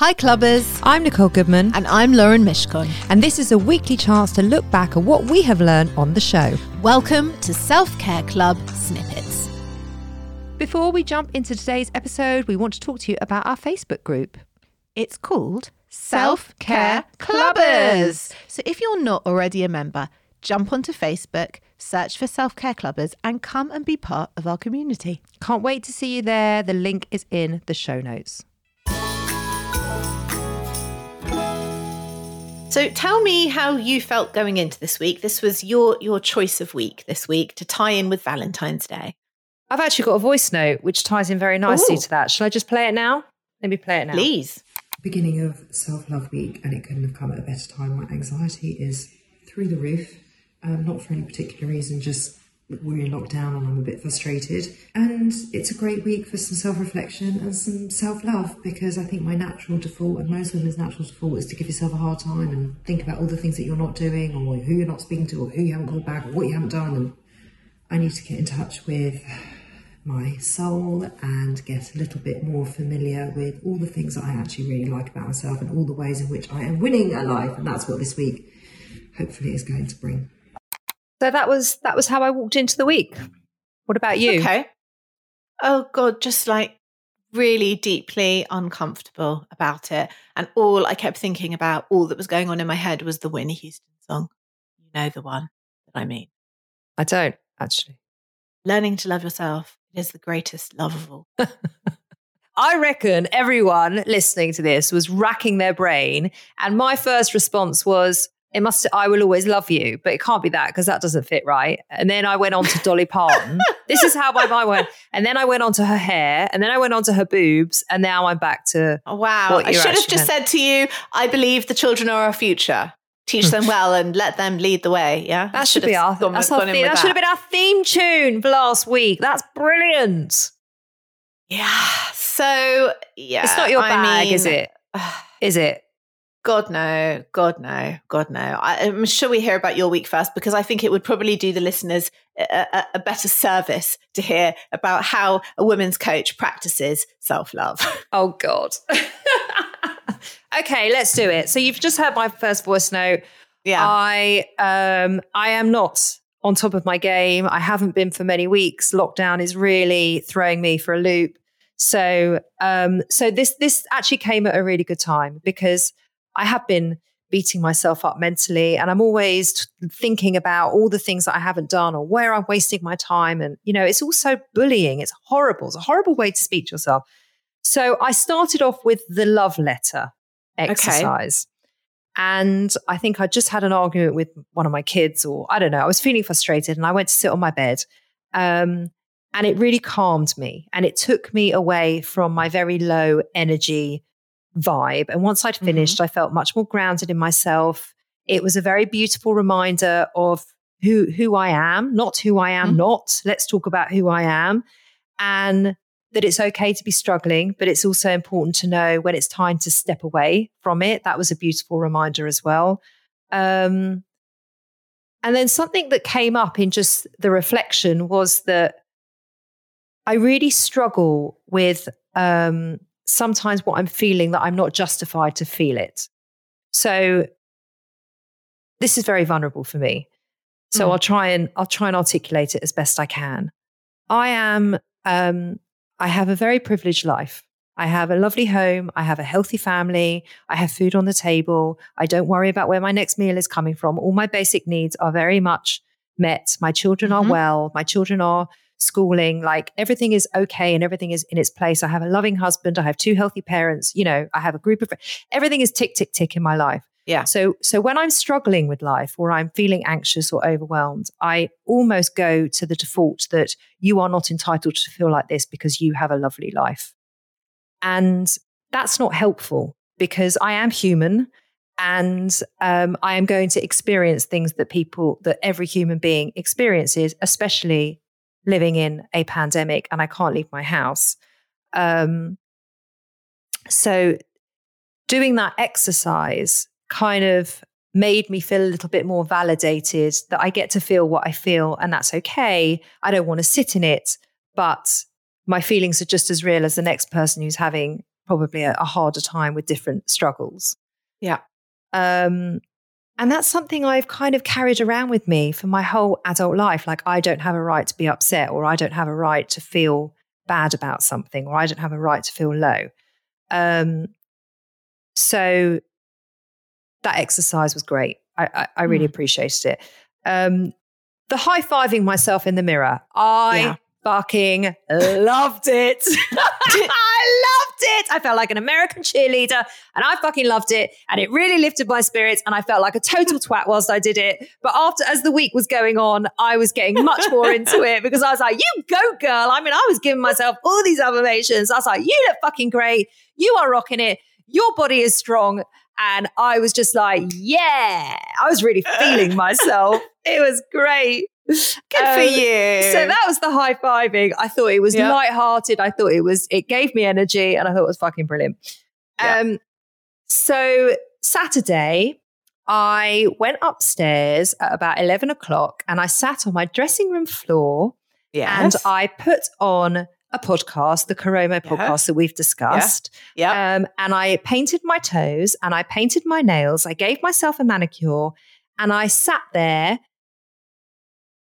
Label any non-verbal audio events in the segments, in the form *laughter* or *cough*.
Hi, clubbers. I'm Nicole Goodman. And I'm Lauren Mishcon. And this is a weekly chance to look back at what we have learned on the show. Welcome to Self Care Club Snippets. Before we jump into today's episode, we want to talk to you about our Facebook group. It's called Self Care Clubbers. So if you're not already a member, jump onto Facebook, search for Self Care Clubbers, and come and be part of our community. Can't wait to see you there. The link is in the show notes. So tell me how you felt going into this week. This was your your choice of week this week to tie in with Valentine's Day. I've actually got a voice note which ties in very nicely Ooh. to that. Shall I just play it now? Let me play it now. Please. beginning of self love week, and it couldn't have come at a better time. My anxiety is through the roof, um, not for any particular reason, just we're in lockdown and I'm a bit frustrated. And it's a great week for some self reflection and some self love because I think my natural default, and most women's natural default, is to give yourself a hard time and think about all the things that you're not doing, or who you're not speaking to, or who you haven't called back, or what you haven't done. And I need to get in touch with my soul and get a little bit more familiar with all the things that I actually really like about myself and all the ways in which I am winning at life. And that's what this week hopefully is going to bring. So that was that was how I walked into the week. What about you? Okay. Oh God, just like really deeply uncomfortable about it. And all I kept thinking about, all that was going on in my head was the Whitney Houston song. You know the one that I mean. I don't actually. Learning to love yourself is the greatest love of all. *laughs* I reckon everyone listening to this was racking their brain, and my first response was, "It must. I will always love you," but it can't be that because that doesn't fit right. And then I went on to Dolly Parton. *laughs* this is how my mind went, and then I went on to her hair, and then I went on to her boobs, and now I'm back to Oh, wow. I should have just said to you, I believe the children are our future. Teach them *laughs* well and let them lead the way. Yeah. That should be our. Gone, that's our theme. with That should have been our theme tune for last week. That's brilliant. Yeah. So, yeah. it's not your I bag, is it? *sighs* Is it? God no, God no, God no. I, I'm sure we hear about your week first because I think it would probably do the listeners a, a, a better service to hear about how a women's coach practices self love. *laughs* Oh God. *laughs* okay, let's do it. So you've just heard my first voice note. Yeah. I um I am not on top of my game. I haven't been for many weeks. Lockdown is really throwing me for a loop. So um so this this actually came at a really good time because I have been beating myself up mentally and I'm always thinking about all the things that I haven't done or where I'm wasting my time and you know it's also bullying. It's horrible. It's a horrible way to speak to yourself. So I started off with the love letter exercise. And I think I just had an argument with one of my kids, or I don't know, I was feeling frustrated and I went to sit on my bed. Um, and it really calmed me and it took me away from my very low energy vibe. And once I'd finished, I felt much more grounded in myself. It was a very beautiful reminder of who who I am, not who I am Mhm. not. Let's talk about who I am. And that it's okay to be struggling, but it's also important to know when it's time to step away from it. That was a beautiful reminder as well. Um, and then something that came up in just the reflection was that I really struggle with um, sometimes what I'm feeling that I'm not justified to feel it. So this is very vulnerable for me. So Mm. I'll try and I'll try and articulate it as best I can. I am um, I have a very privileged life. I have a lovely home. I have a healthy family. I have food on the table. I don't worry about where my next meal is coming from. All my basic needs are very much met. My children mm-hmm. are well. My children are schooling. Like everything is okay and everything is in its place. I have a loving husband. I have two healthy parents. You know, I have a group of everything is tick, tick, tick in my life. Yeah. So so when I'm struggling with life or I'm feeling anxious or overwhelmed, I almost go to the default that you are not entitled to feel like this because you have a lovely life. And that's not helpful because I am human and um, I am going to experience things that people, that every human being experiences, especially living in a pandemic and I can't leave my house. Um, so doing that exercise kind of made me feel a little bit more validated that I get to feel what I feel and that's okay. I don't want to sit in it, but my feelings are just as real as the next person who's having probably a, a harder time with different struggles. Yeah. Um, and that's something I've kind of carried around with me for my whole adult life. Like, I don't have a right to be upset, or I don't have a right to feel bad about something, or I don't have a right to feel low. Um, so that exercise was great. I, I, I really mm. appreciated it. Um, the high fiving myself in the mirror. I yeah fucking loved it. *laughs* *laughs* I loved it. I felt like an American cheerleader and I fucking loved it. And it really lifted my spirits. And I felt like a total *laughs* twat whilst I did it. But after, as the week was going on, I was getting much more into it because I was like, you go, girl. I mean, I was giving myself all these affirmations. I was like, you look fucking great. You are rocking it. Your body is strong. And I was just like, yeah, I was really feeling myself. *laughs* It was great. Good um, for you. So that was the high fiving. I thought it was yep. light-hearted. I thought it was it gave me energy and I thought it was fucking brilliant. Yep. Um so Saturday, I went upstairs at about 11 o'clock and I sat on my dressing room floor yes. and I put on a podcast, the Coromo podcast that we've discussed. Yeah. yeah. Um, and I painted my toes and I painted my nails. I gave myself a manicure and I sat there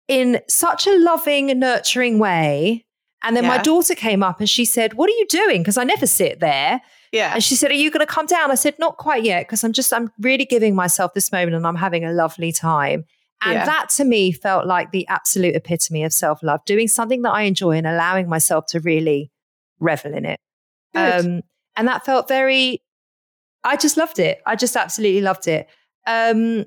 in such a loving, nurturing way. And then yeah. my daughter came up and she said, What are you doing? Because I never sit there. Yeah. And she said, Are you going to come down? I said, Not quite yet, because I'm just, I'm really giving myself this moment and I'm having a lovely time. And yeah. that to me felt like the absolute epitome of self love, doing something that I enjoy and allowing myself to really revel in it. Um, and that felt very, I just loved it. I just absolutely loved it. Um,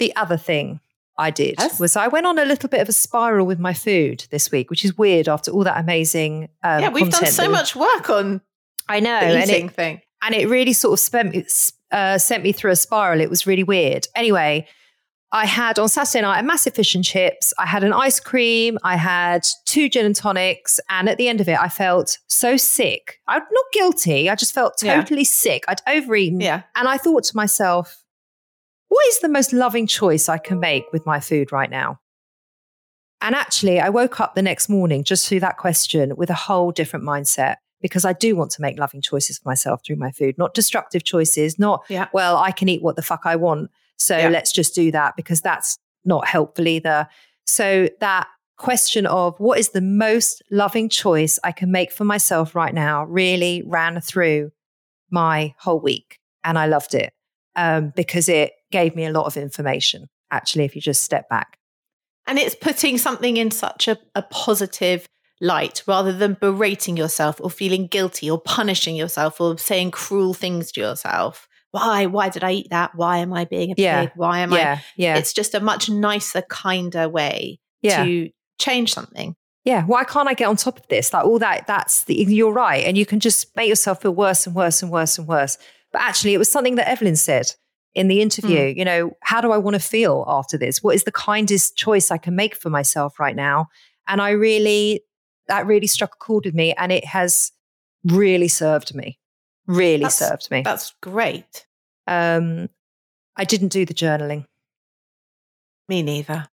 the other thing I did yes. was I went on a little bit of a spiral with my food this week, which is weird after all that amazing. Um, yeah, we've done so much work on. I know the eating and it, thing, and it really sort of spent, uh, sent me through a spiral. It was really weird. Anyway, I had on Saturday night a massive fish and chips. I had an ice cream. I had two gin and tonics. And at the end of it, I felt so sick. I'm not guilty. I just felt totally yeah. sick. I'd overeaten. Yeah. And I thought to myself, what is the most loving choice I can make with my food right now? And actually, I woke up the next morning just through that question with a whole different mindset because I do want to make loving choices for myself through my food, not destructive choices, not, yeah. well, I can eat what the fuck I want. So yeah. let's just do that because that's not helpful either. So that question of what is the most loving choice I can make for myself right now really ran through my whole week. And I loved it um, because it gave me a lot of information, actually, if you just step back. And it's putting something in such a, a positive light rather than berating yourself or feeling guilty or punishing yourself or saying cruel things to yourself. Why? Why did I eat that? Why am I being a yeah. pig? Why am yeah. I? Yeah. It's just a much nicer, kinder way yeah. to change something. Yeah. Why can't I get on top of this? Like all that, that's the, you're right. And you can just make yourself feel worse and worse and worse and worse. But actually, it was something that Evelyn said in the interview. Mm. You know, how do I want to feel after this? What is the kindest choice I can make for myself right now? And I really, that really struck a chord with me and it has really served me. Really that's, served me. That's great. Um, I didn't do the journaling. Me neither.